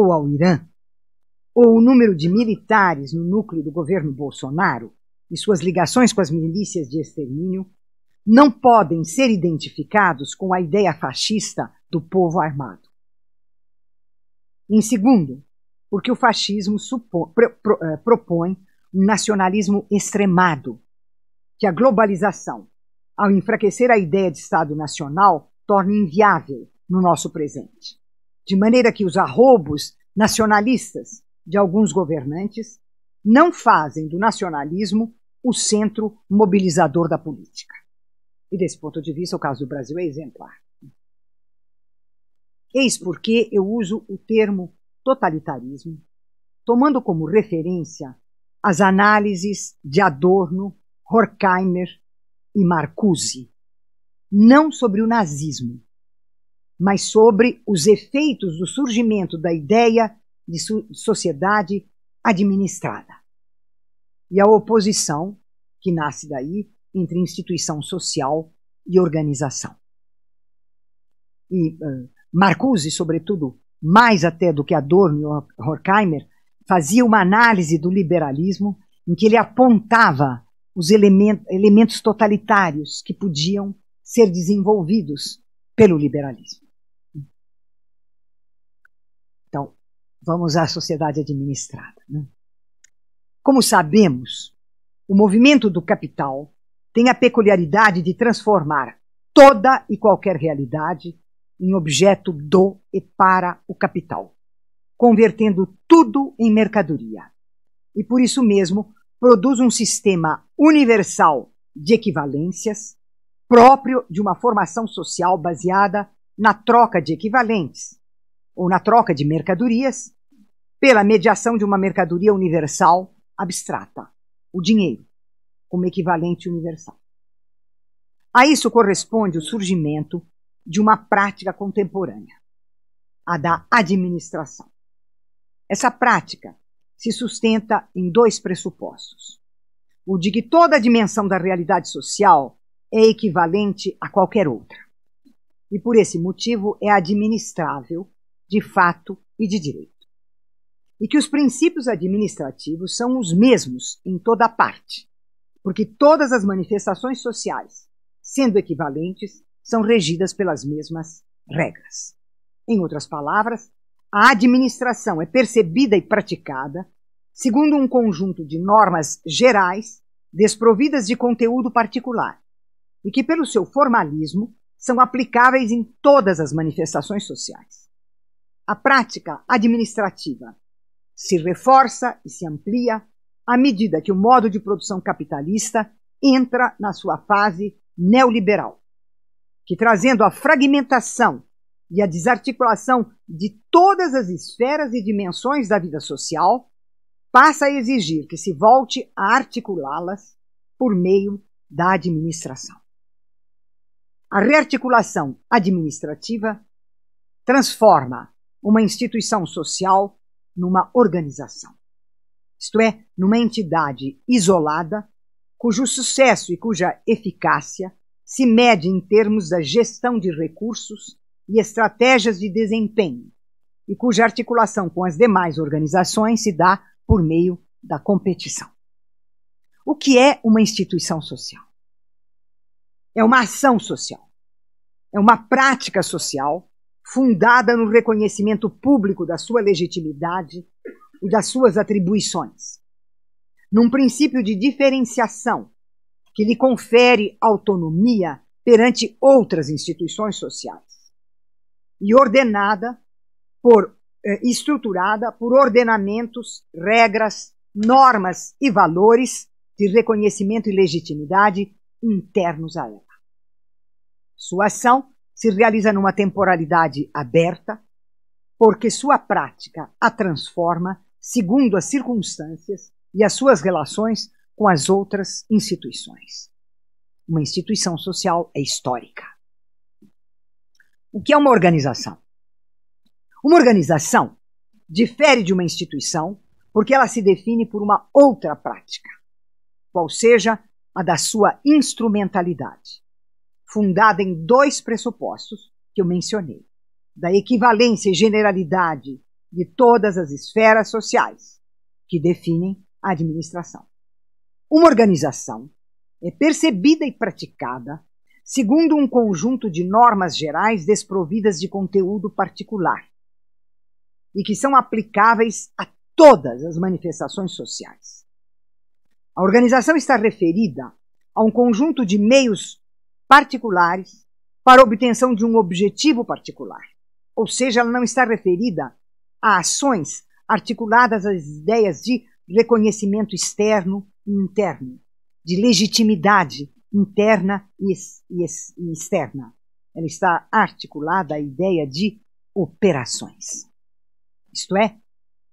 ou ao Irã, ou o número de militares no núcleo do governo Bolsonaro e suas ligações com as milícias de extermínio não podem ser identificados com a ideia fascista do povo armado. Em segundo, porque o fascismo pro, pro, uh, propõe um nacionalismo extremado, que a globalização, ao enfraquecer a ideia de Estado nacional, torna inviável no nosso presente. De maneira que os arrobos nacionalistas de alguns governantes não fazem do nacionalismo o centro mobilizador da política. E desse ponto de vista, o caso do Brasil é exemplar. Eis porque eu uso o termo totalitarismo, tomando como referência as análises de Adorno, Horkheimer e Marcuse, não sobre o nazismo, mas sobre os efeitos do surgimento da ideia de sociedade administrada. E a oposição, que nasce daí, entre instituição social e organização. E uh, Marcuse, sobretudo, mais até do que Adorno e Horkheimer, fazia uma análise do liberalismo em que ele apontava os elementos, elementos totalitários que podiam ser desenvolvidos pelo liberalismo. Vamos à sociedade administrada. Né? Como sabemos, o movimento do capital tem a peculiaridade de transformar toda e qualquer realidade em objeto do e para o capital, convertendo tudo em mercadoria. E por isso mesmo produz um sistema universal de equivalências próprio de uma formação social baseada na troca de equivalentes ou na troca de mercadorias pela mediação de uma mercadoria universal abstrata, o dinheiro, como equivalente universal. A isso corresponde o surgimento de uma prática contemporânea, a da administração. Essa prática se sustenta em dois pressupostos: o de que toda a dimensão da realidade social é equivalente a qualquer outra, e por esse motivo é administrável de fato e de direito. E que os princípios administrativos são os mesmos em toda parte, porque todas as manifestações sociais, sendo equivalentes, são regidas pelas mesmas regras. Em outras palavras, a administração é percebida e praticada segundo um conjunto de normas gerais desprovidas de conteúdo particular e que, pelo seu formalismo, são aplicáveis em todas as manifestações sociais. A prática administrativa se reforça e se amplia à medida que o modo de produção capitalista entra na sua fase neoliberal que trazendo a fragmentação e a desarticulação de todas as esferas e dimensões da vida social, passa a exigir que se volte a articulá-las por meio da administração. A rearticulação administrativa transforma uma instituição social numa organização, isto é, numa entidade isolada, cujo sucesso e cuja eficácia se mede em termos da gestão de recursos e estratégias de desempenho, e cuja articulação com as demais organizações se dá por meio da competição. O que é uma instituição social? É uma ação social. É uma prática social fundada no reconhecimento público da sua legitimidade e das suas atribuições, num princípio de diferenciação que lhe confere autonomia perante outras instituições sociais e ordenada por eh, estruturada por ordenamentos, regras, normas e valores de reconhecimento e legitimidade internos a ela. Sua ação se realiza numa temporalidade aberta, porque sua prática a transforma segundo as circunstâncias e as suas relações com as outras instituições. Uma instituição social é histórica. O que é uma organização? Uma organização difere de uma instituição porque ela se define por uma outra prática, qual seja a da sua instrumentalidade, fundada em dois pressupostos que eu mencionei: da equivalência e generalidade de todas as esferas sociais que definem a administração. Uma organização é percebida e praticada segundo um conjunto de normas gerais desprovidas de conteúdo particular e que são aplicáveis a todas as manifestações sociais. A organização está referida a um conjunto de meios particulares para obtenção de um objetivo particular. Ou seja, ela não está referida a ações articuladas às ideias de reconhecimento externo e interno, de legitimidade interna e externa. Ela está articulada à ideia de operações. Isto é,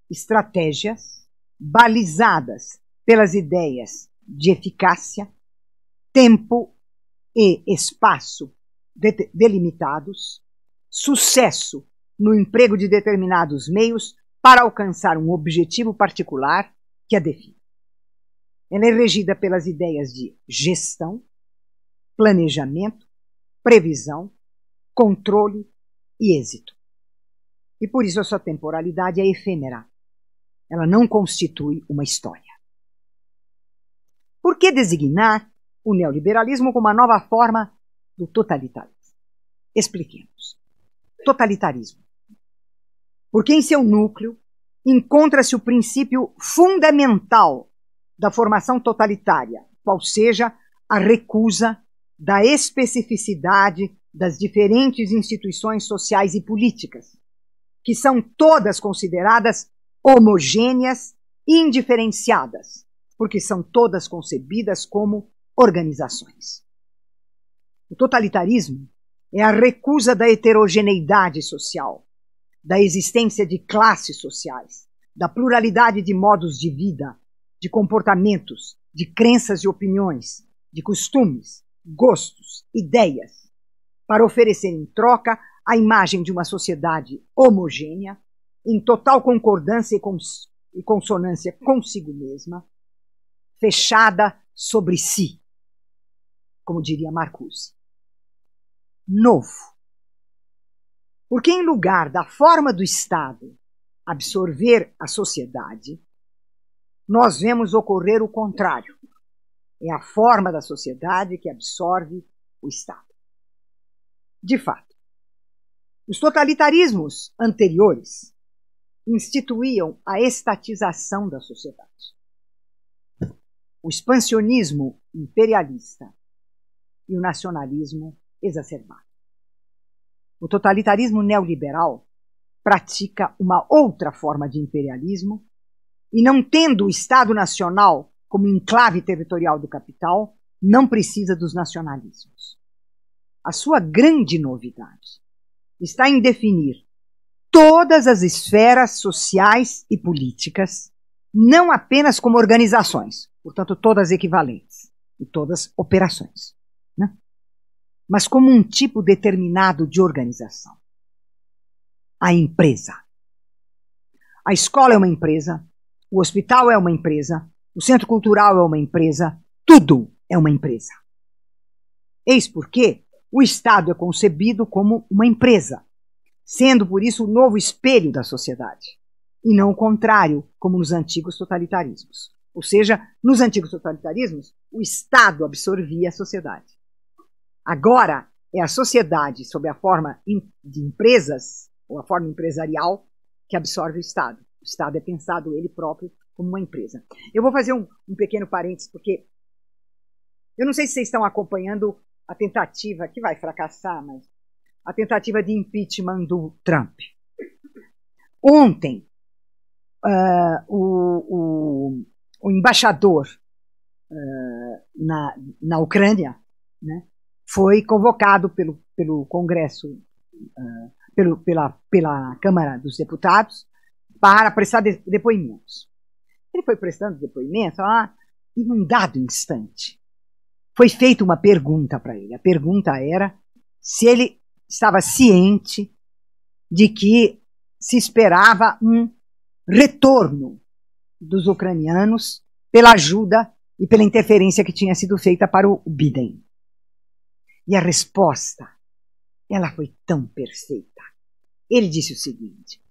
estratégias balizadas pelas ideias de eficácia, tempo e espaço delimitados, sucesso no emprego de determinados meios para alcançar um objetivo particular que a define. Ela é regida pelas ideias de gestão, planejamento, previsão, controle e êxito. E por isso a sua temporalidade é efêmera. Ela não constitui uma história. Por que designar o neoliberalismo como uma nova forma do totalitarismo? Expliquemos. Totalitarismo. Porque em seu núcleo encontra-se o princípio fundamental da formação totalitária, qual seja a recusa da especificidade das diferentes instituições sociais e políticas, que são todas consideradas homogêneas e indiferenciadas, porque são todas concebidas como organizações. O totalitarismo é a recusa da heterogeneidade social, da existência de classes sociais, da pluralidade de modos de vida, de comportamentos, de crenças e opiniões, de costumes, gostos, ideias, para oferecer em troca a imagem de uma sociedade homogênea, em total concordância e, cons e consonância consigo mesma, fechada sobre si, como diria Marcuse. Novo. Porque, em lugar da forma do Estado absorver a sociedade, nós vemos ocorrer o contrário. É a forma da sociedade que absorve o Estado. De fato, os totalitarismos anteriores instituíam a estatização da sociedade. O expansionismo imperialista e o nacionalismo exacerbado. O totalitarismo neoliberal pratica uma outra forma de imperialismo e, não tendo o Estado Nacional como enclave territorial do capital, não precisa dos nacionalismos. A sua grande novidade está em definir todas as esferas sociais e políticas, não apenas como organizações, portanto, todas equivalentes e todas operações? Mas como um tipo determinado de organização. A empresa. A escola é uma empresa, o hospital é uma empresa, o centro cultural é uma empresa, tudo é uma empresa. Eis porque o Estado é concebido como uma empresa, sendo por isso o novo espelho da sociedade, e não o contrário, como nos antigos totalitarismos. Ou seja, nos antigos totalitarismos, o Estado absorvia a sociedade. Agora é a sociedade, sob a forma de empresas, ou a forma empresarial, que absorve o Estado. O Estado é pensado ele próprio como uma empresa. Eu vou fazer um, um pequeno parênteses, porque eu não sei se vocês estão acompanhando a tentativa, que vai fracassar, mas a tentativa de impeachment do Trump. Ontem, uh, o, o, o, embaixador uh, na, na Ucrânia né, foi convocado pelo, pelo Congresso, uh, pelo, pela, pela Câmara dos Deputados, para prestar de, depoimentos. Ele foi prestando depoimento ah, e num dado instante foi feita uma pergunta para ele. A pergunta era se ele estava ciente de que se esperava um retorno dos ucranianos pela ajuda e pela interferência que tinha sido feita para o Biden. E a resposta, ela foi tão perfeita. Ele disse o seguinte: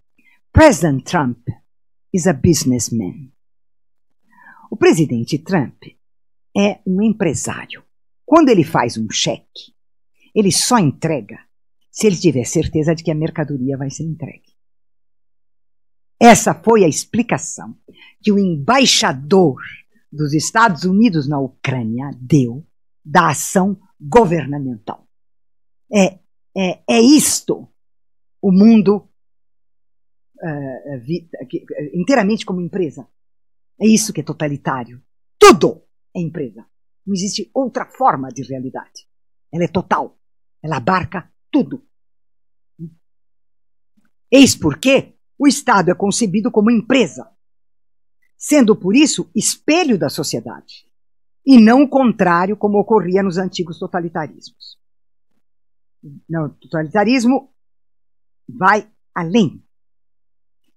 President Trump is a businessman. O presidente Trump é um empresário. Quando ele faz um cheque, ele só entrega se ele tiver certeza de que a mercadoria vai ser entregue. Essa foi a explicação que o embaixador dos Estados Unidos na Ucrânia deu da ação governamental. É, é, é isto o mundo uh, vi, uh, inteiramente como empresa. É isso que é totalitário. Tudo é empresa. Não existe outra forma de realidade. Ela é total. Ela abarca tudo. Eis porque o Estado é concebido como empresa, sendo por isso espelho da sociedade, e não o contrário, como ocorria nos antigos totalitarismos. O totalitarismo vai além.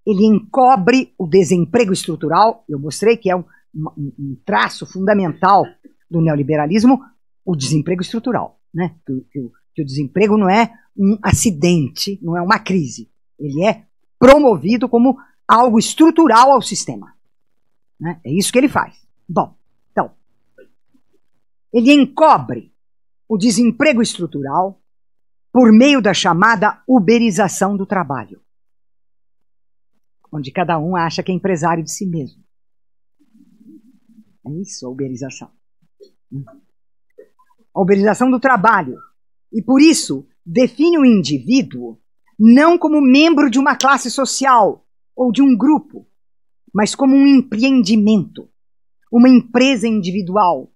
Ele encobre o desemprego estrutural, eu mostrei que é um, um, um traço fundamental do neoliberalismo, o desemprego estrutural. Né? Que, que, que o desemprego não é um acidente, não é uma crise. Ele é promovido como algo estrutural ao sistema. Né? É isso que ele faz. Bom, ele encobre o desemprego estrutural por meio da chamada uberização do trabalho, onde cada um acha que é empresário de si mesmo. É isso, a uberização. A uberização do trabalho. E por isso, define o indivíduo não como membro de uma classe social ou de um grupo, mas como um empreendimento, uma empresa individual,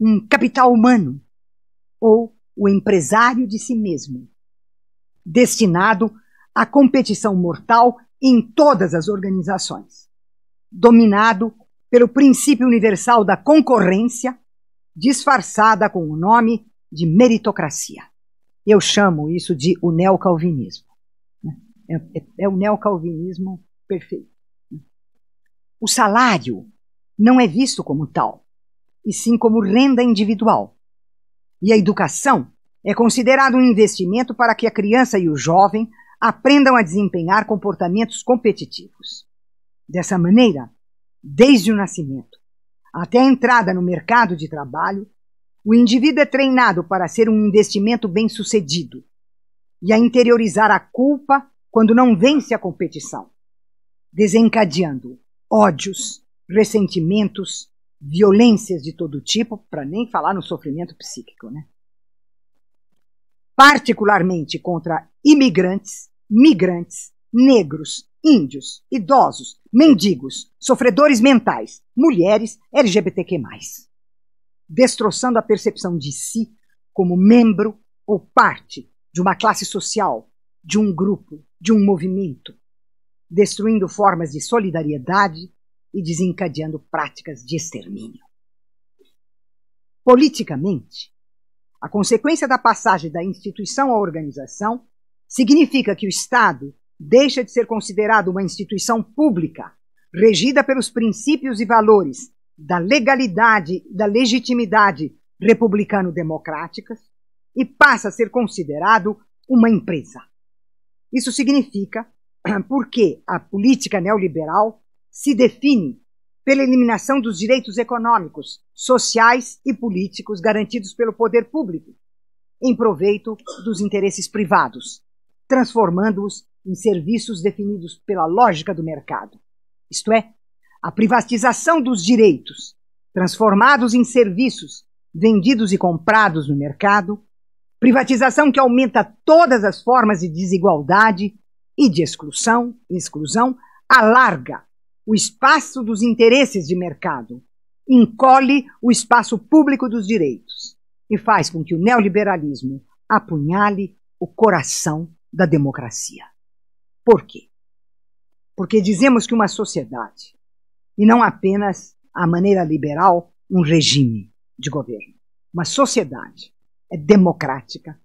um capital humano ou o empresário de si mesmo, destinado à competição mortal em todas as organizações, dominado pelo princípio universal da concorrência, disfarçada com o nome de meritocracia. Eu chamo isso de o neocalvinismo. É, é, é o neocalvinismo perfeito. O salário não é visto como tal, e sim como renda individual, e a educação é considerada um investimento para que a criança e o jovem aprendam a desempenhar comportamentos competitivos. Dessa maneira, desde o nascimento até a entrada no mercado de trabalho, o indivíduo é treinado para ser um investimento bem-sucedido e a interiorizar a culpa quando não vence a competição, desencadeando ódios, ressentimentos, violências de todo tipo, para nem falar no sofrimento psíquico, né? Particularmente contra imigrantes, migrantes, negros, índios, idosos, mendigos, sofredores mentais, mulheres, LGBTQ+, destroçando a percepção de si como membro ou parte de uma classe social, de um grupo, de um movimento, destruindo formas de solidariedade e desencadeando práticas de extermínio. Politicamente, a consequência da passagem da instituição à organização significa que o Estado deixa de ser considerado uma instituição pública, regida pelos princípios e valores da legalidade, da legitimidade republicano-democráticas, e passa a ser considerado uma empresa. Isso significa porque a política neoliberal se define pela eliminação dos direitos econômicos, sociais e políticos garantidos pelo poder público, em proveito dos interesses privados, transformando-os em serviços definidos pela lógica do mercado. Isto é, a privatização dos direitos, transformados em serviços vendidos e comprados no mercado, privatização que aumenta todas as formas de desigualdade e de exclusão, exclusão alarga o espaço dos interesses de mercado, encolhe o espaço público dos direitos e faz com que o neoliberalismo apunhale o coração da democracia. Por quê? Porque dizemos que uma sociedade, e não apenas a maneira liberal, um regime de governo, uma sociedade é democrática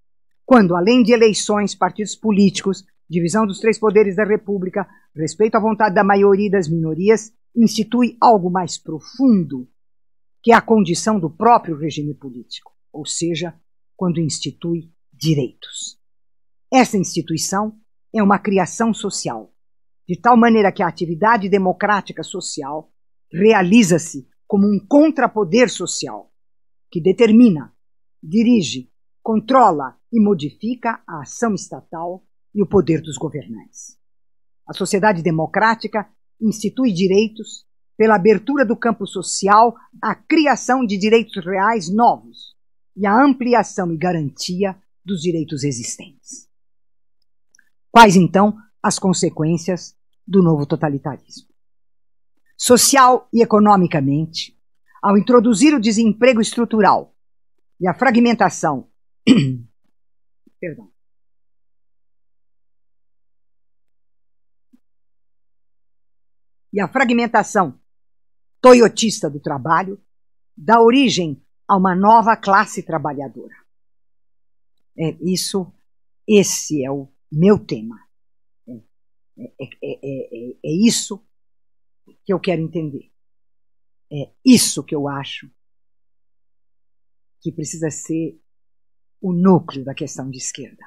quando, além de eleições, partidos políticos, divisão dos três poderes da República, respeito à vontade da maioria das minorias, institui algo mais profundo, que é a condição do próprio regime político, ou seja, quando institui direitos. Essa instituição é uma criação social, de tal maneira que a atividade democrática social realiza-se como um contrapoder social que determina, dirige, controla e modifica a ação estatal e o poder dos governantes. A sociedade democrática institui direitos pela abertura do campo social à criação de direitos reais novos e à ampliação e garantia dos direitos existentes. Quais, então, as consequências do novo totalitarismo? Social e economicamente, ao introduzir o desemprego estrutural e a fragmentação. Perdão. E a fragmentação toyotista do trabalho dá origem a uma nova classe trabalhadora. É isso, esse é o meu tema. É, é, é, é, isso que eu quero entender. É isso que eu acho que precisa ser o núcleo da questão de esquerda.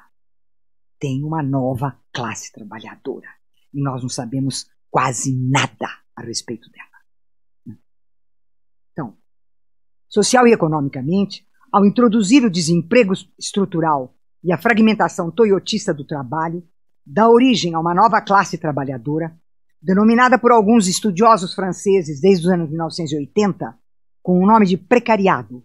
Tem uma nova classe trabalhadora e nós não sabemos quase nada a respeito dela. Então, social e economicamente, ao introduzir o desemprego estrutural e a fragmentação toyotista do trabalho, dá origem a uma nova classe trabalhadora, denominada por alguns estudiosos franceses desde os anos 1980 com o nome de precariado,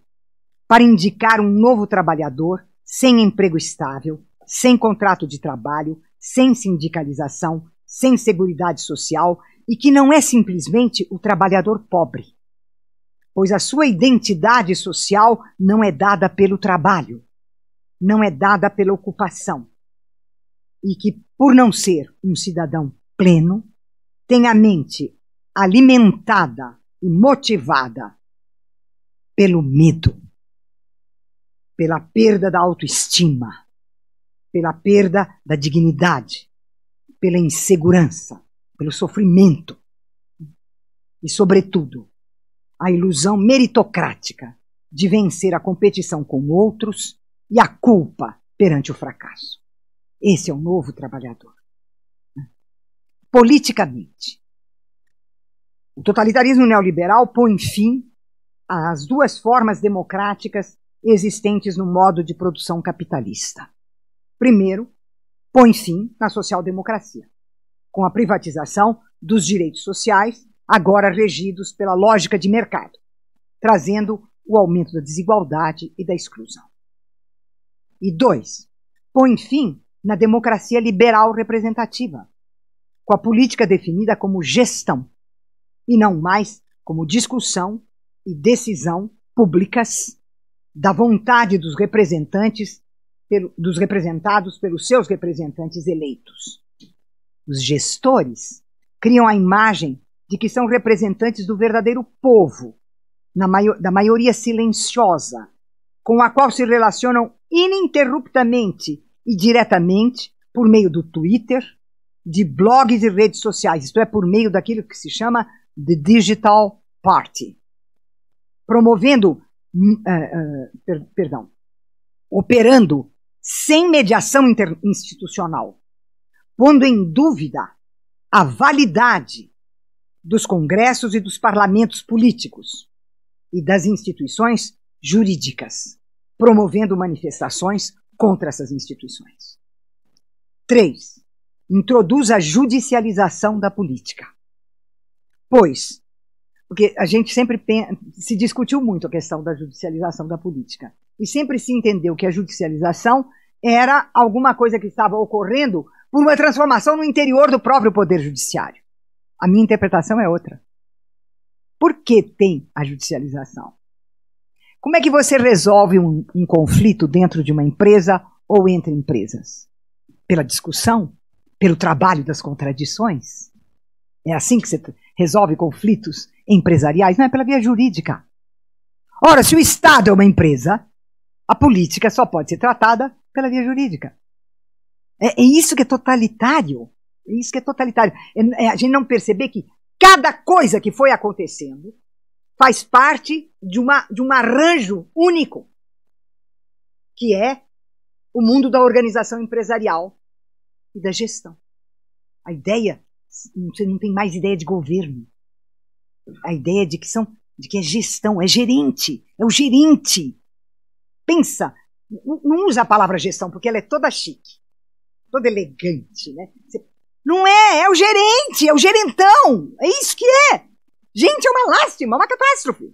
para indicar um novo trabalhador sem emprego estável, sem contrato de trabalho, sem sindicalização, sem seguridade social e que não é simplesmente o trabalhador pobre, pois a sua identidade social não é dada pelo trabalho, não é dada pela ocupação, e que, por não ser um cidadão pleno, tem a mente alimentada e motivada pelo medo, pela perda da autoestima, pela perda da dignidade, pela insegurança, pelo sofrimento e, sobretudo, a ilusão meritocrática de vencer a competição com outros e a culpa perante o fracasso. Esse é o novo trabalhador. Politicamente, o totalitarismo neoliberal põe fim às duas formas democráticas existentes no modo de produção capitalista. Primeiro, põe fim na social-democracia, com a privatização dos direitos sociais, agora regidos pela lógica de mercado, trazendo o aumento da desigualdade e da exclusão. E dois, põe fim na democracia liberal representativa, com a política definida como gestão, e não mais como discussão e decisão públicas da vontade dos representantes pelo, dos representados pelos seus representantes eleitos. Os gestores criam a imagem de que são representantes do verdadeiro povo, da maioria silenciosa, com a qual se relacionam ininterruptamente e diretamente por meio do Twitter, de blogs e redes sociais, isto é, por meio daquilo que se chama The Digital Party, promovendo, uh, uh, per, perdão, operando sem mediação institucional, pondo em dúvida a validade dos congressos e dos parlamentos políticos e das instituições jurídicas, promovendo manifestações contra essas instituições. 3. Introduz a judicialização da política. Pois, porque a gente sempre se discutiu muito a questão da judicialização da política e sempre se entendeu que a judicialização era alguma coisa que estava ocorrendo por uma transformação no interior do próprio Poder Judiciário. A minha interpretação é outra. Por que tem a judicialização? Como é que você resolve um, um conflito dentro de uma empresa ou entre empresas? Pela discussão? Pelo trabalho das contradições? É assim que você resolve conflitos empresariais? Não é pela via jurídica. Ora, se o Estado é uma empresa, a política só pode ser tratada pela via jurídica. É, é isso que é totalitário. É isso que é totalitário. É, é a gente não perceber que cada coisa que foi acontecendo faz parte de, uma, de um arranjo único, que é o mundo da organização empresarial e da gestão. A ideia você não tem mais ideia de governo. A ideia de que são, de que é gestão, é gerente, é o gerente. Pensa, não usa a palavra gestão porque ela é toda chique, toda elegante, né? Não é, é o gerente, é o gerentão, é isso que é. Gente, é uma lástima, é uma catástrofe.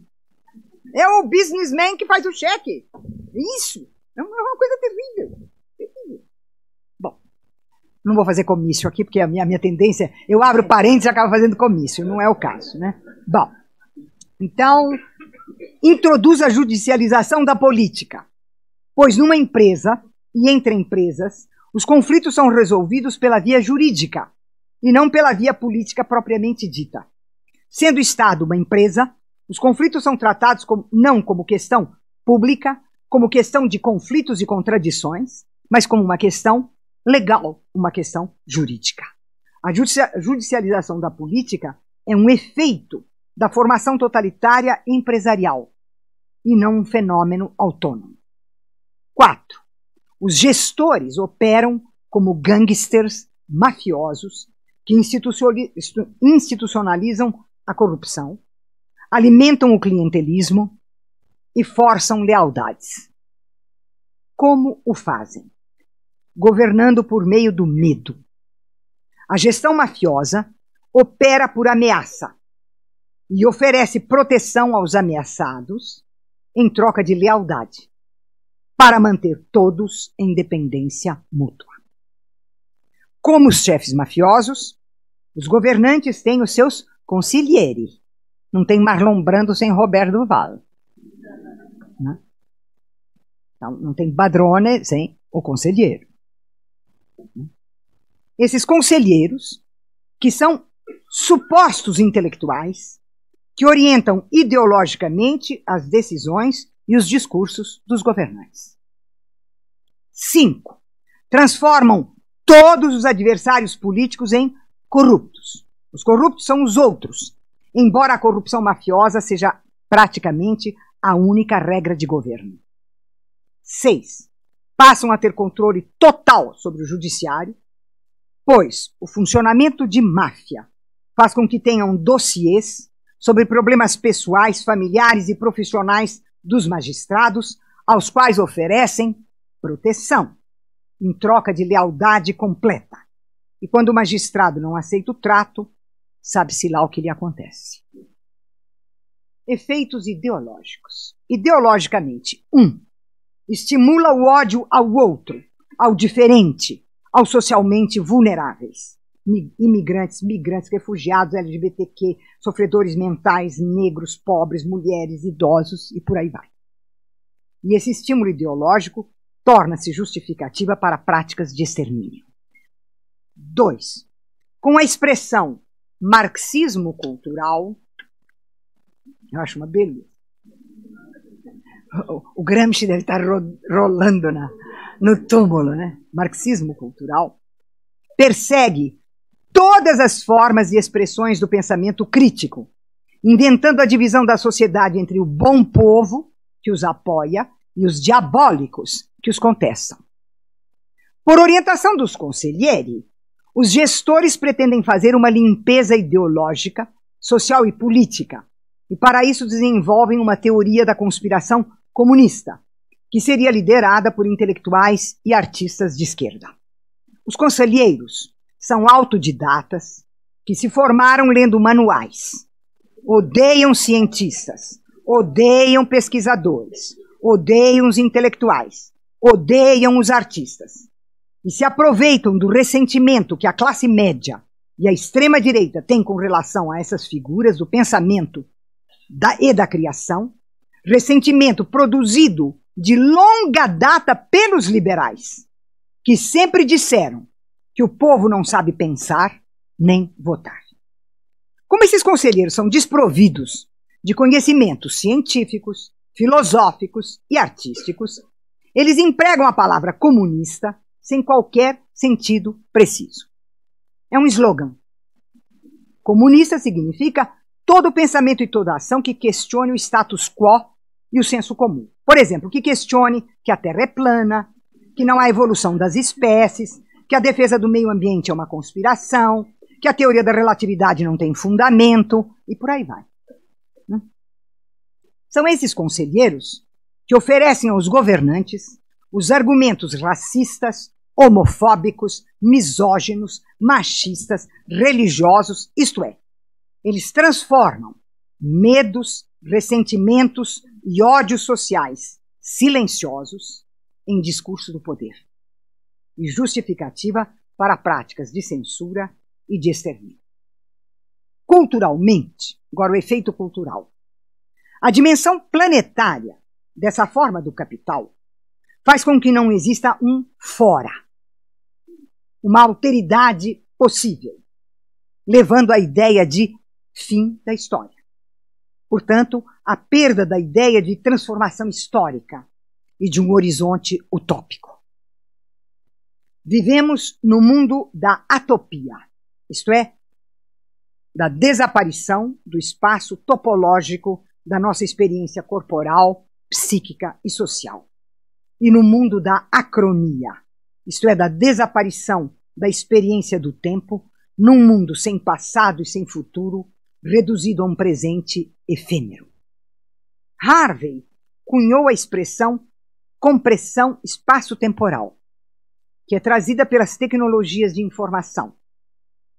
É o businessman que faz o cheque. É isso. É uma coisa terrível. terrível. Bom, não vou fazer comício aqui, porque a minha, a minha tendência, eu abro parênteses e acabo fazendo comício. Não é o caso, né? Bom, então, introduz a judicialização da política. Pois numa empresa e entre empresas, os conflitos são resolvidos pela via jurídica e não pela via política propriamente dita. Sendo o Estado uma empresa, os conflitos são tratados como, não como questão pública, como questão de conflitos e contradições, mas como uma questão legal, uma questão jurídica. A judicialização da política é um efeito da formação totalitária empresarial e não um fenômeno autônomo. 4. Os gestores operam como gangsters mafiosos que institucionalizam a corrupção, alimentam o clientelismo e forçam lealdades. Como o fazem? Governando por meio do medo. A gestão mafiosa opera por ameaça e oferece proteção aos ameaçados em troca de lealdade, para manter todos em dependência mútua. Como os chefes mafiosos, os governantes têm os seus consiglieri. Não tem Marlon Brando sem Roberto Duval. Né? Então, não tem padrone sem o conselheiro. Esses conselheiros, que são supostos intelectuais, que orientam ideologicamente as decisões e os discursos dos governantes. 5. Transformam todos os adversários políticos em corruptos. Os corruptos são os outros, embora a corrupção mafiosa seja praticamente a única regra de governo. 6. Passam a ter controle total sobre o judiciário, pois o funcionamento de máfia faz com que tenham dossiês sobre problemas pessoais, familiares e profissionais dos magistrados, aos quais oferecem proteção, em troca de lealdade completa. E quando o magistrado não aceita o trato, sabe-se lá o que lhe acontece. Efeitos ideológicos. Ideologicamente, um, estimula o ódio ao outro, ao diferente, aos socialmente vulneráveis. Imigrantes, migrantes, refugiados, LGBTQ, sofredores mentais, negros, pobres, mulheres, idosos e por aí vai. E esse estímulo ideológico torna-se justificativa para práticas de extermínio. 2. Com a expressão marxismo cultural, eu acho uma beleza. O, Gramsci deve estar ro rolando na, no túmulo, né? Marxismo cultural persegue todas as formas e expressões do pensamento crítico, inventando a divisão da sociedade entre o bom povo, que os apoia, e os diabólicos, que os contestam. Por orientação dos conselheiros, os gestores pretendem fazer uma limpeza ideológica, social e política, e para isso desenvolvem uma teoria da conspiração comunista, que seria liderada por intelectuais e artistas de esquerda. Os conselheiros são autodidatas que se formaram lendo manuais, odeiam cientistas, odeiam pesquisadores, odeiam os intelectuais, odeiam os artistas. E se aproveitam do ressentimento que a classe média e a extrema-direita têm com relação a essas figuras do pensamento da, e da criação, ressentimento produzido de longa data pelos liberais, que sempre disseram que o povo não sabe pensar nem votar. Como esses conselheiros são desprovidos de conhecimentos científicos, filosóficos e artísticos, eles empregam a palavra comunista sem qualquer sentido preciso. É um slogan. Comunista significa todo pensamento e toda ação que questione o status quo e o senso comum. Por exemplo, que questione que a Terra é plana, que não há evolução das espécies, que a defesa do meio ambiente é uma conspiração, que a teoria da relatividade não tem fundamento e por aí vai. Né? São esses conselheiros que oferecem aos governantes os argumentos racistas, homofóbicos, misóginos, machistas, religiosos, isto é, eles transformam medos, ressentimentos e ódios sociais silenciosos em discurso do poder e justificativa para práticas de censura e de extermínio. Culturalmente, agora o efeito cultural. A dimensão planetária dessa forma do capital faz com que não exista um fora, uma alteridade possível, levando à ideia de fim da história. Portanto, a perda da ideia de transformação histórica e de um horizonte utópico. Vivemos no mundo da atopia, isto é, da desaparição do espaço topológico da nossa experiência corporal, psíquica e social. E no mundo da acronia, isto é, da desaparição da experiência do tempo, num mundo sem passado e sem futuro, reduzido a um presente efêmero. Harvey cunhou a expressão compressão espaço-temporal, que é trazida pelas tecnologias de informação,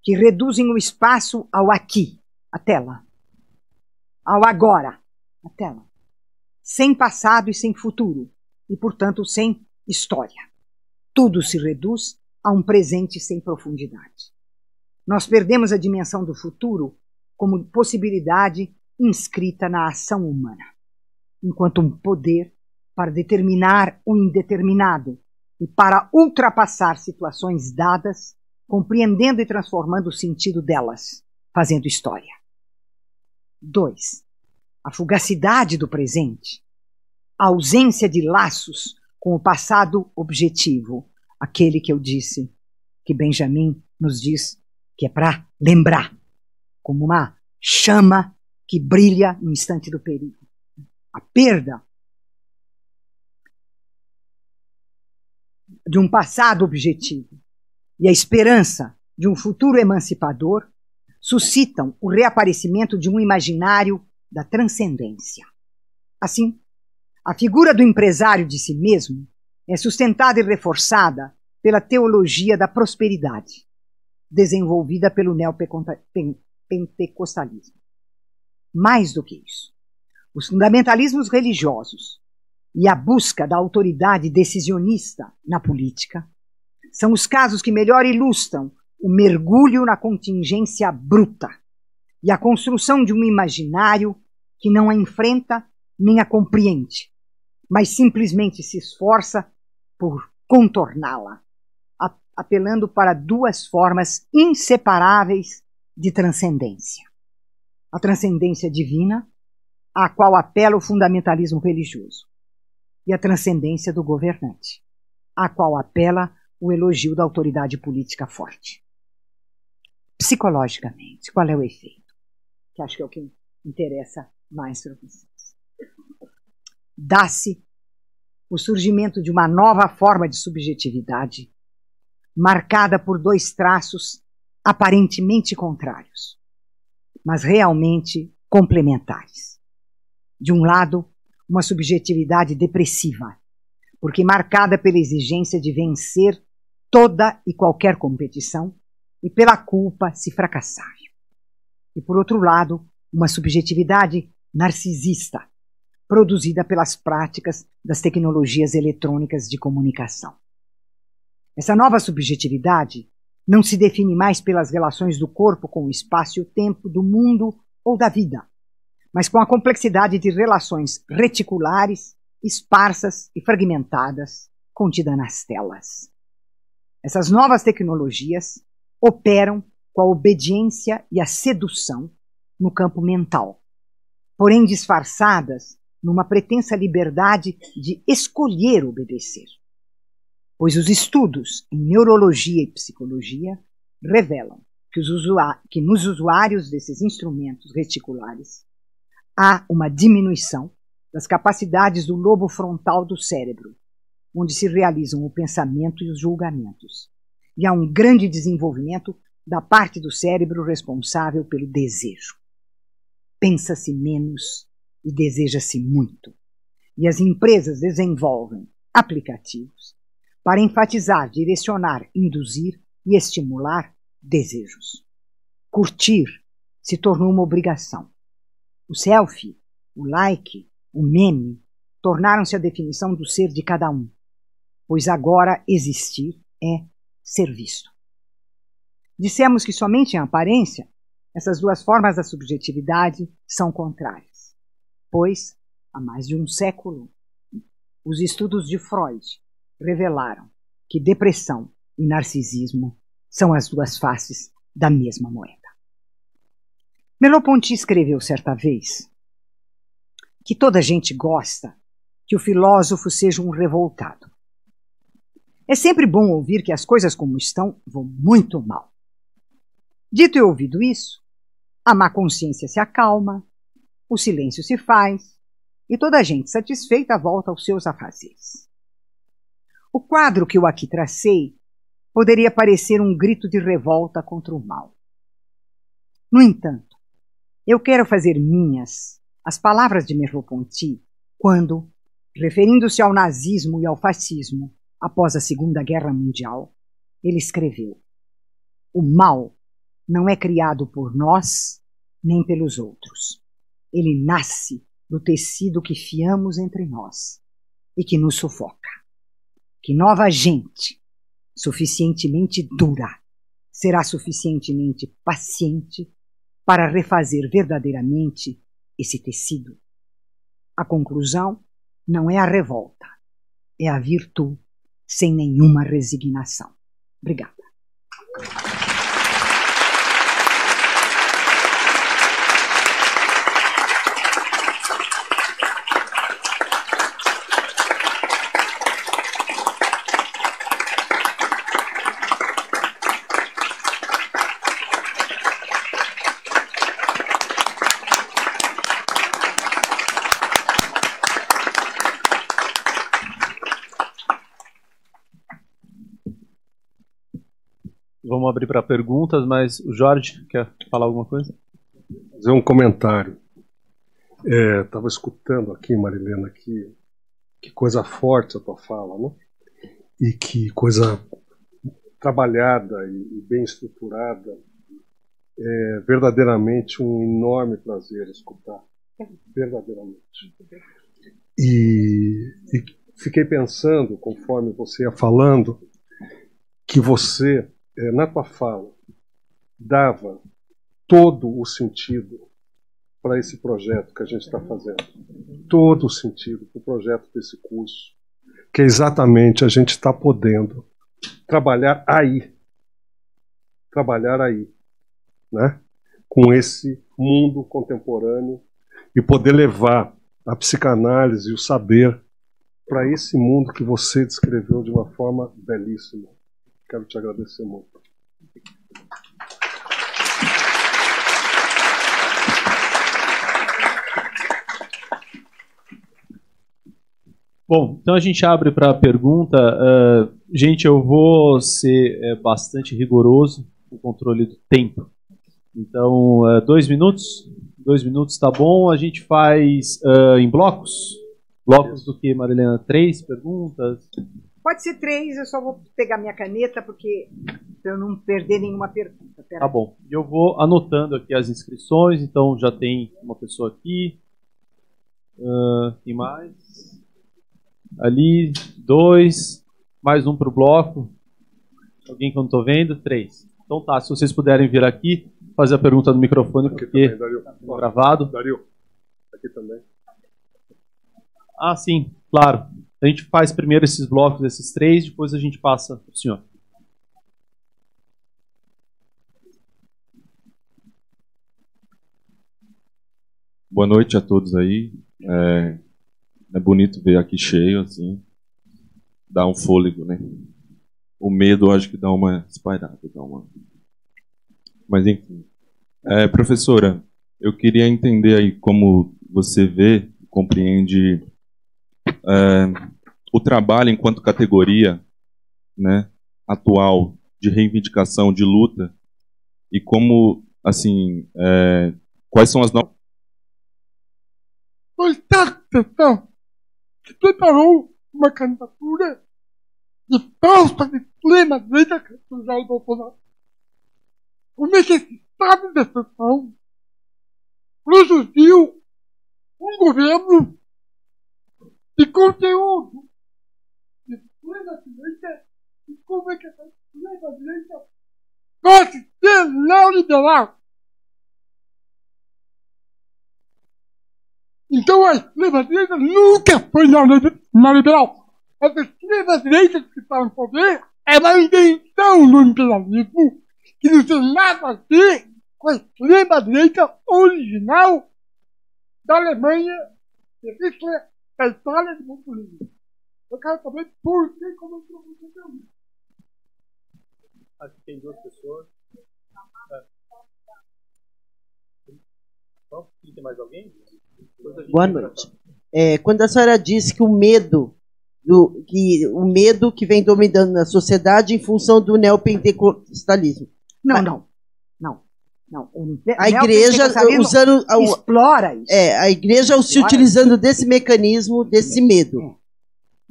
que reduzem o espaço ao aqui, a tela, ao agora, a tela, sem passado e sem futuro, e portanto sem história. Tudo se reduz a um presente sem profundidade. Nós perdemos a dimensão do futuro como possibilidade inscrita na ação humana, enquanto um poder para determinar o indeterminado e para ultrapassar situações dadas, compreendendo e transformando o sentido delas, fazendo história. 2. A fugacidade do presente, a ausência de laços com o passado objetivo, aquele que eu disse, que Benjamin nos diz que é para lembrar como uma chama que brilha no instante do perigo. A perda de um passado objetivo e a esperança de um futuro emancipador suscitam o reaparecimento de um imaginário da transcendência. Assim, a figura do empresário de si mesmo é sustentada e reforçada pela teologia da prosperidade, desenvolvida pelo pentecostalismo. Mais do que isso, os fundamentalismos religiosos e a busca da autoridade decisionista na política são os casos que melhor ilustram o mergulho na contingência bruta e a construção de um imaginário que não a enfrenta nem a compreende, mas simplesmente se esforça por contorná-la, apelando para duas formas inseparáveis de transcendência. A transcendência divina, à qual apela o fundamentalismo religioso, e a transcendência do governante, à qual apela o elogio da autoridade política forte. Psicologicamente, qual é o efeito? Que acho que é o que interessa mais para vocês. Dá-se o surgimento de uma nova forma de subjetividade, marcada por dois traços aparentemente contrários, mas realmente complementares. De um lado, uma subjetividade depressiva, porque marcada pela exigência de vencer toda e qualquer competição e pela culpa se fracassar. E por outro lado, uma subjetividade narcisista, produzida pelas práticas das tecnologias eletrônicas de comunicação. Essa nova subjetividade não se define mais pelas relações do corpo com o espaço e o tempo, do mundo ou da vida, mas com a complexidade de relações reticulares, esparsas e fragmentadas contida nas telas. Essas novas tecnologias operam com a obediência e a sedução no campo mental, porém disfarçadas numa pretensa liberdade de escolher obedecer pois os estudos em neurologia e psicologia revelam que, que nos usuários desses instrumentos reticulares há uma diminuição das capacidades do lobo frontal do cérebro, onde se realizam o pensamento e os julgamentos, e há um grande desenvolvimento da parte do cérebro responsável pelo desejo. Pensa-se menos e deseja-se muito. E as empresas desenvolvem aplicativos para enfatizar, direcionar, induzir e estimular desejos. Curtir se tornou uma obrigação. O selfie, o like, o meme tornaram-se a definição do ser de cada um, pois agora existir é ser visto. Dissemos que somente em aparência essas duas formas da subjetividade são contrárias, pois, há mais de um século, os estudos de Freud revelaram que depressão e narcisismo são as duas faces da mesma moeda. Merleau-Ponty escreveu certa vez que toda gente gosta que o filósofo seja um revoltado. É sempre bom ouvir que as coisas como estão vão muito mal. Dito e ouvido isso, a má consciência se acalma, o silêncio se faz e toda a gente satisfeita volta aos seus afazeres. O quadro que eu aqui tracei poderia parecer um grito de revolta contra o mal. No entanto, eu quero fazer minhas as palavras de Merleau-Ponty quando, referindo-se ao nazismo e ao fascismo após a Segunda Guerra Mundial, ele escreveu: O mal não é criado por nós nem pelos outros. Ele nasce do tecido que fiamos entre nós e que nos sufoca que nova gente, suficientemente dura, será suficientemente paciente para refazer verdadeiramente esse tecido. A conclusão não é a revolta, é a virtude sem nenhuma resignação. Obrigada. Vamos abrir para perguntas, mas o Jorge quer falar alguma coisa? Fazer um comentário. Estava é, escutando aqui, Marilena, que, que coisa forte a tua fala, né? E que coisa trabalhada e, e bem estruturada. É verdadeiramente um enorme prazer escutar. Verdadeiramente. E, e fiquei pensando, conforme você ia falando, que você na tua fala, dava todo o sentido para esse projeto que a gente está fazendo. Todo o sentido para o projeto desse curso. Que é exatamente a gente está podendo trabalhar aí. Trabalhar aí. Né? Com esse mundo contemporâneo e poder levar a psicanálise e o saber para esse mundo que você descreveu de uma forma belíssima. Quero te agradecer muito. Bom, então a gente abre para a pergunta. Uh, gente, eu vou ser é, bastante rigoroso no controle do tempo. Então, uh, dois minutos? Dois minutos tá bom. A gente faz uh, em blocos? Blocos do que, Marilena? Três perguntas? Pode ser três, eu só vou pegar minha caneta porque para eu não perder nenhuma pergunta. Pera tá bom. Eu vou anotando aqui as inscrições, então já tem uma pessoa aqui. Uh, quem mais? Ali, dois. Mais um para o bloco. Alguém que eu não estou vendo? Três. Então tá, se vocês puderem vir aqui, fazer a pergunta no microfone, porque está gravado. Dario, aqui também. Ah, sim, claro. A gente faz primeiro esses blocos, esses três, depois a gente passa para o senhor. Boa noite a todos aí. É, é bonito ver aqui cheio, assim. Dá um fôlego, né? O medo, acho que dá uma espalhada, dá uma. Mas enfim. É, professora, eu queria entender aí como você vê, compreende é, o trabalho enquanto categoria né, atual de reivindicação, de luta e como, assim, é, quais são as novas. Oitava questão, que preparou uma candidatura de pauta de extrema direita contra Jair Bolsonaro. Esse estado de exceção produziu um governo de conteúdo de extrema direita e como é que essa extrema direita pode ser neoliberal? Então a extrema-direita nunca foi neoliberal. As extremas-direitas que estão no poder é uma invenção do imperialismo que não tem nada a ver com a extrema-direita original da Alemanha, de Hitler, da Itália e de. Eu quero saber por que começou a isso. Acho que tem duas pessoas. É. Então, tem mais alguém? Boa noite. É, quando a senhora disse que o medo do, que o medo que vem dominando na sociedade em função do neopentecostalismo. Não, não. Não. Não. O a igreja usando explora isso. É, a igreja se utilizando desse mecanismo, desse medo. É.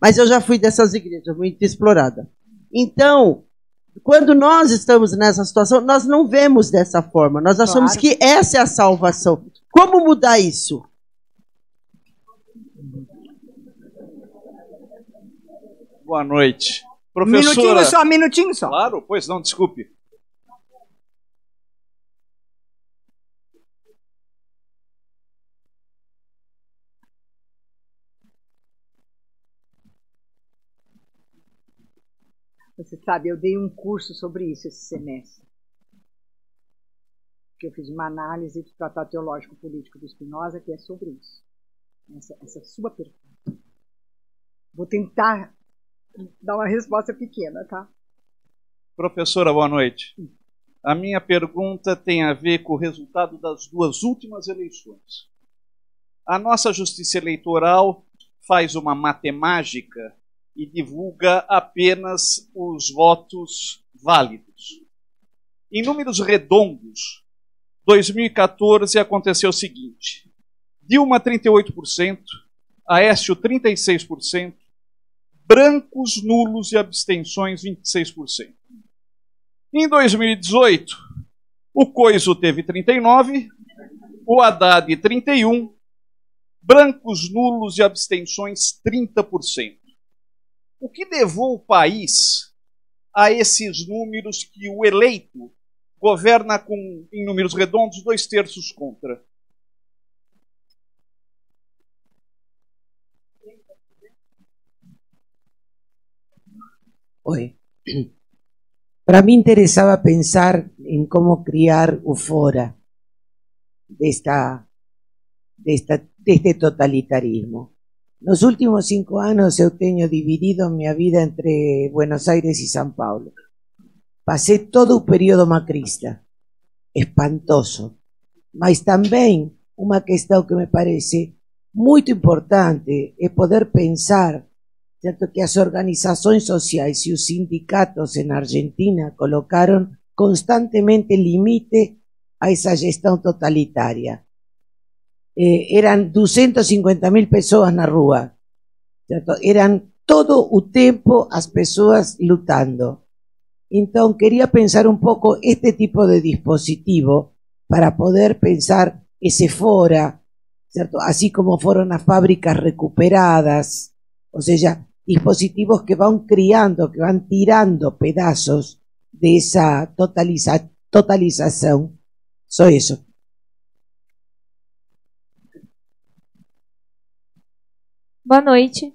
Mas eu já fui dessas igrejas muito explorada. Então, quando nós estamos nessa situação, nós não vemos dessa forma. Nós achamos claro. que essa é a salvação. Como mudar isso? Boa noite. Professora... Minutinho só, minutinho só. Claro, pois não, desculpe. Você sabe, eu dei um curso sobre isso esse semestre. Que eu fiz uma análise do Tratado Teológico Político do Spinoza, que é sobre isso. Essa, essa sua pergunta. Vou tentar dar uma resposta pequena, tá? Professora, boa noite. A minha pergunta tem a ver com o resultado das duas últimas eleições. A nossa Justiça Eleitoral faz uma matemática e divulga apenas os votos válidos. Em números redondos, 2014 aconteceu o seguinte: Dilma 38%, Aécio 36%, brancos, nulos e abstenções 26%. Em 2018, o Coiso teve 39, o Haddad 31, brancos, nulos e abstenções 30%. O que levou o país a esses números que o eleito governa com, em números redondos, dois terços contra? Para mí interesaba pensar en cómo criar o fora de, esta, de, esta, de este totalitarismo. Nos últimos cinco anos eu tenho dividido minha vida entre Buenos Aires e São Paulo. Passei todo o período macrista, espantoso, mas também uma questão que me parece muito importante é poder pensar certo, que as organizações sociais e os sindicatos en Argentina colocaron constantemente limite a esa gestão totalitaria. Eh, eran 250 mil pessoas na rua, certo? eran todo o tempo as pessoas lutando. Então, queria pensar um pouco este tipo de dispositivo para poder pensar ese fora, certo? así como foram as fábricas recuperadas, ou seja, dispositivos que van criando, que van tirando pedazos de esa totaliza totalização. Só isso. Boa noite.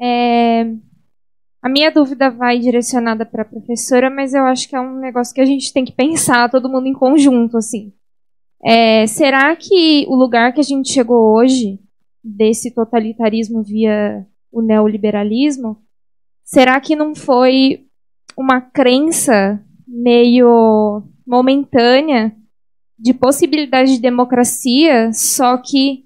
É... A minha dúvida vai direcionada para a professora, mas eu acho que é um negócio que a gente tem que pensar, todo mundo em conjunto, assim. É... Será que o lugar que a gente chegou hoje, desse totalitarismo via o neoliberalismo, será que não foi uma crença meio momentânea de possibilidade de democracia, só que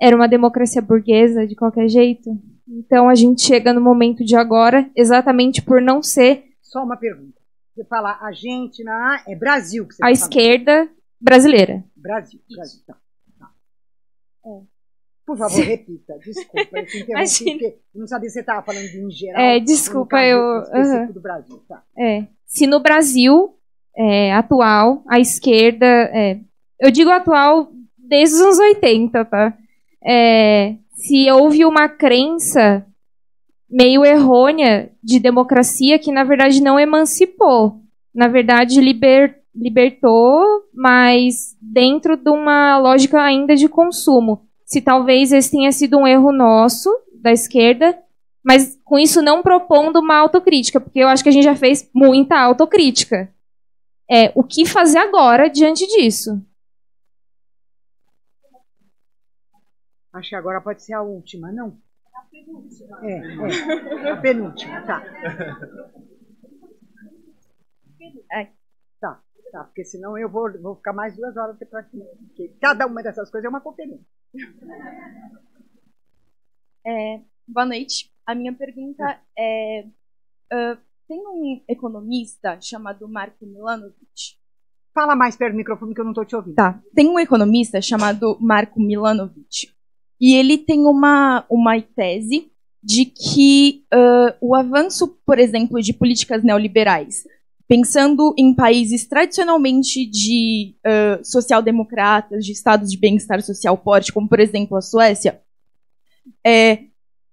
era uma democracia burguesa de qualquer jeito? Então a gente chega no momento de agora exatamente por não ser. Só uma pergunta. Você fala a gente na é Brasil que você A tá esquerda brasileira. Brasil, Brasil. Tá. Por favor, repita. Desculpa, eu te interrompi porque não sabia se você estava falando de em geral. É, desculpa, caso eu- aham. do Brasil. Tá. É. Se no Brasil é, atual, a esquerda. é, eu digo atual desde os anos 80, tá? É, se houve uma crença meio errônea de democracia que, na verdade, não emancipou. Na verdade, liber- libertou, mas dentro de uma lógica ainda de consumo. Se talvez esse tenha sido um erro nosso, da esquerda, mas com isso não propondo uma autocrítica, porque eu acho que a gente já fez muita autocrítica. É, o que fazer agora diante disso? Acho que agora pode ser a última, não? É, é. A penúltima, tá. Tá, tá, porque senão eu vou, vou ficar mais duas horas aqui. Porque cada uma dessas coisas é uma conferência. É, boa noite. A minha pergunta é: ah, tem um economista chamado Marco Milanovic? Fala mais perto do microfone que eu não estou te ouvindo. Tá. Tem um economista chamado Marco Milanovic e ele tem uma, uma tese de que ah, o avanço, por exemplo, de políticas neoliberais, pensando em países tradicionalmente de ah, social-democratas, de estados de bem-estar social forte, como por exemplo a Suécia, é,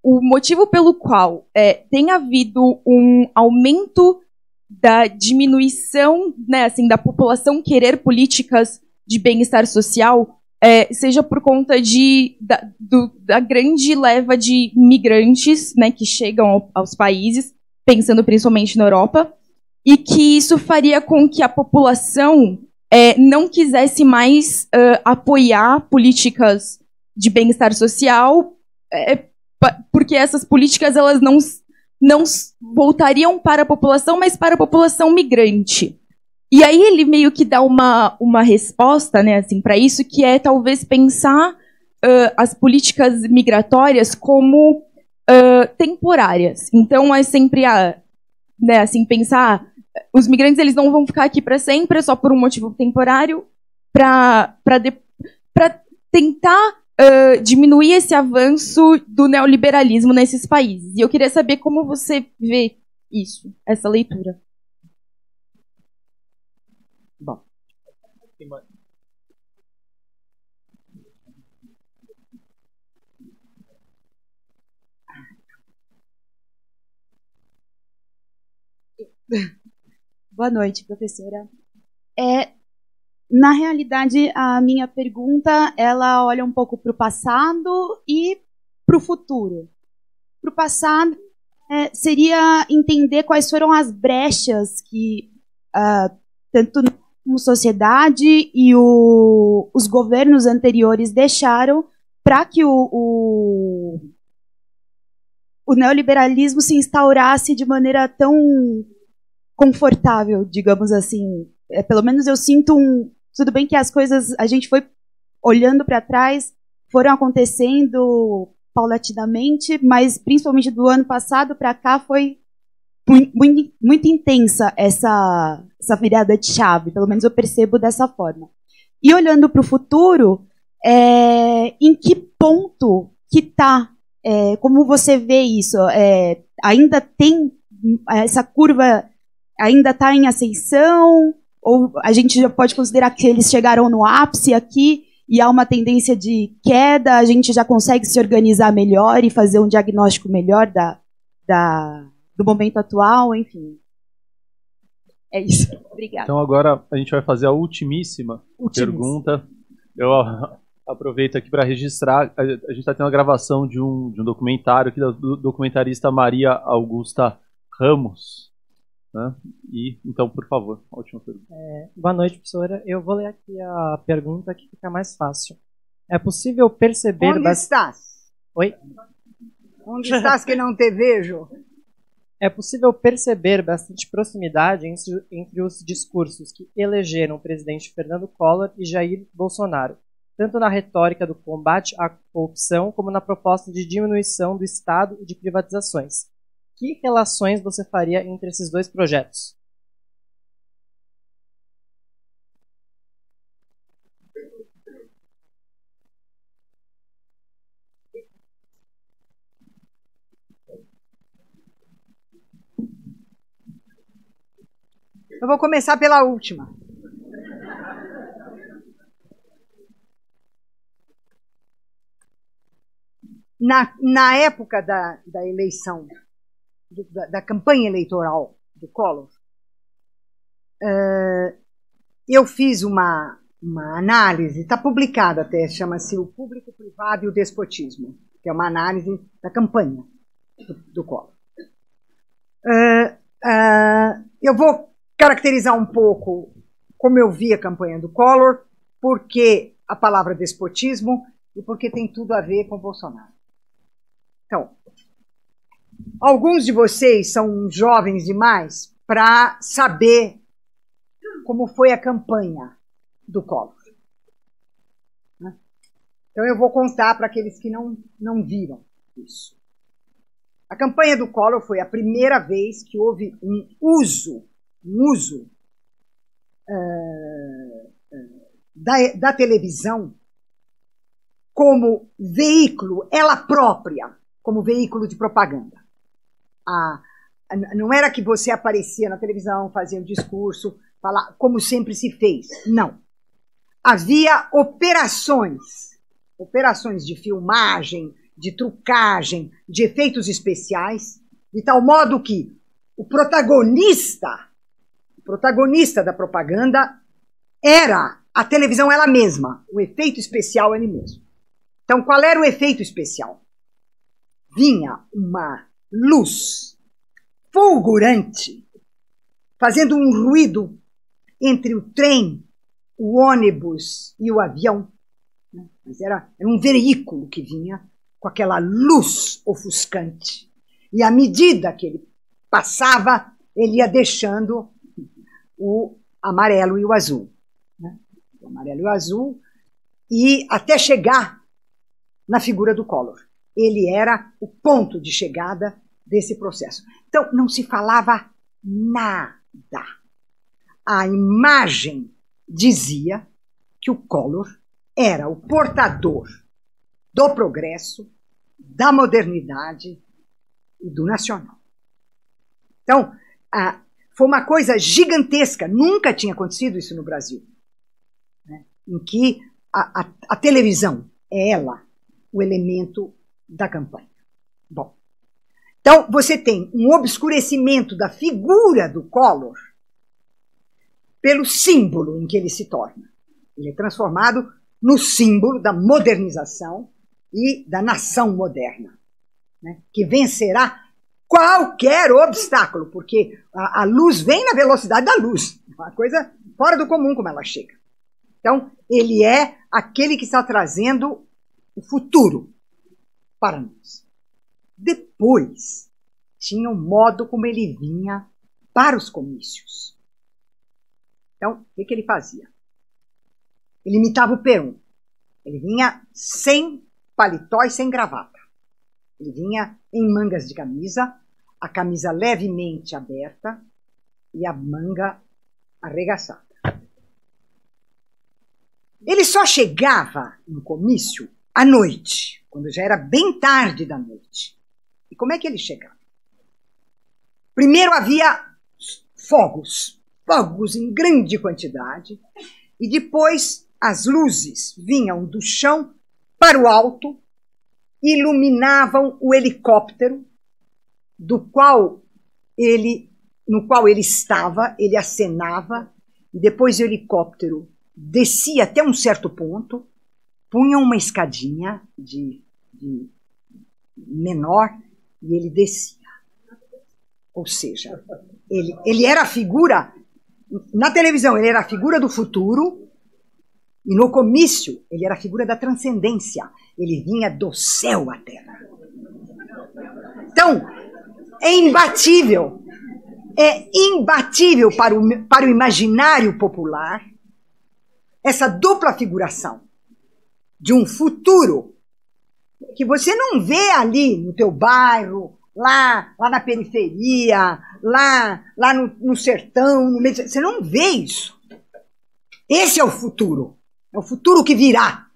o motivo pelo qual é, tem havido um aumento da diminuição, né, assim, da população querer políticas de bem-estar social, é, seja por conta de, da, do- da grande leva de migrantes, né, que chegam ao- aos países, pensando principalmente na Europa, e que isso faria com que a população é, não quisesse mais ãh, apoiar políticas de bem-estar social, é, porque essas políticas elas não, não voltariam para a população, mas para a população migrante. E aí ele meio que dá uma, uma resposta, né, assim, para isso, que é talvez pensar ãh, as políticas migratórias como ãh, temporárias. Então é sempre a, né, assim, pensar os migrantes eles não vão ficar aqui para sempre, é só por um motivo temporário, para tentar ãh, diminuir esse avanço do neoliberalismo nesses países. E eu queria saber como você vê isso, essa leitura. Bom. Boa noite, professora. É, na realidade, a minha pergunta ela olha um pouco para o passado e para o futuro. Para o passado é, seria entender quais foram as brechas que ah, tanto como sociedade e o- os governos anteriores deixaram para que o, o, o neoliberalismo se instaurasse de maneira tão confortável, digamos assim. É, pelo menos eu sinto um. Tudo bem que as coisas. A gente foi olhando para trás, foram acontecendo paulatinamente, mas principalmente do ano passado para cá foi mui- muito, muito intensa essa, essa virada de chave. Pelo menos eu percebo dessa forma. E olhando para o futuro, é, em que ponto que está? como você vê isso? É, ainda tem essa curva ainda está em ascensão? Ou a gente já pode considerar que eles chegaram no ápice aqui e há uma tendência de queda? A gente já consegue se organizar melhor e fazer um diagnóstico melhor da, da, do momento atual? Enfim. É isso. Obrigada. Então agora a gente vai fazer a ultimíssima Ultimíssima. pergunta. Eu a- aproveito aqui para registrar. A a gente está tendo a gravação de um, de um documentário aqui da do documentarista Maria Augusta Ramos. Né? E então, por favor, a última pergunta. É, boa noite, professora. Eu vou ler aqui a pergunta que fica mais fácil. É possível perceber... Onde bas- estás? Oi? Onde estás que não te vejo? É possível perceber bastante proximidade entre, entre os discursos que elegeram o presidente Fernando Collor e Jair Bolsonaro, tanto na retórica do combate à corrupção como na proposta de diminuição do Estado e de privatizações que relações você faria entre esses dois projetos? Eu vou começar pela última. Na, na época da, da eleição da, da campanha eleitoral do Collor, uh, eu fiz uma, uma análise, está publicada até, chama-se O Público Privado e o Despotismo, que é uma análise da campanha do, do Collor. Uh, uh, eu vou caracterizar um pouco como eu vi a campanha do Collor, porque a palavra despotismo e porque tem tudo a ver com Bolsonaro. Então, alguns de vocês são jovens demais para saber como foi a campanha do Collor. Né? Então eu vou contar para aqueles que não, não viram isso. A campanha do Collor foi a primeira vez que houve um uso, um uso uh, da, da televisão como veículo, ela própria, como veículo de propaganda. A, não era que você aparecia na televisão, fazia um discurso, falar como sempre se fez. Não. Havia operações, operações de filmagem, de trucagem, de efeitos especiais, de tal modo que o protagonista, o protagonista da propaganda era a televisão ela mesma, o efeito especial ele mesmo. Então, qual era o efeito especial? Vinha uma luz fulgurante, fazendo um ruído entre o trem, o ônibus e o avião. Né? Mas era, era um veículo que vinha com aquela luz ofuscante. E à medida que ele passava, ele ia deixando o amarelo e o azul. Né? O amarelo e o azul, e até chegar na figura do Collor. Ele era o ponto de chegada desse processo. Então, não se falava nada a imagem dizia que o Collor era o portador do progresso, da modernidade e do nacional. Então, foi uma coisa gigantesca, nunca tinha acontecido isso no Brasil, né, em que a, a, a televisão é ela o elemento da campanha. Bom, então você tem um obscurecimento da figura do Collor pelo símbolo em que ele se torna. Ele é transformado no símbolo da modernização e da nação moderna, né? que vencerá qualquer obstáculo, porque a, a, luz vem na velocidade da luz, uma coisa fora do comum como ela chega. Então, ele é aquele que está trazendo o futuro para nós. Depois, tinha o um modo como ele vinha para os comícios. Então, o que, que ele fazia? Ele imitava o Perum. Ele vinha sem paletó e sem gravata. Ele vinha em mangas de camisa, a camisa levemente aberta e a manga arregaçada. Ele só chegava no comício à noite, quando já era bem tarde da noite. E como é que ele chegava? Primeiro havia fogos fogos em grande quantidade, e depois as luzes vinham do chão para o alto, iluminavam o helicóptero do qual ele no qual ele estava, ele acenava, e depois o helicóptero descia até um certo ponto, punha uma escadinha de, de menor e ele descia. Ou seja, ele, ele era a figura na televisão ele era a figura do futuro e no comício ele era a figura da transcendência. Ele vinha do céu à terra. Então, é imbatível. É imbatível para o, para o imaginário popular essa dupla figuração de um futuro que você não vê ali no teu bairro, lá, lá na periferia, lá, lá no, no sertão, no meio, você não vê isso. Esse é o futuro. É o futuro que virá.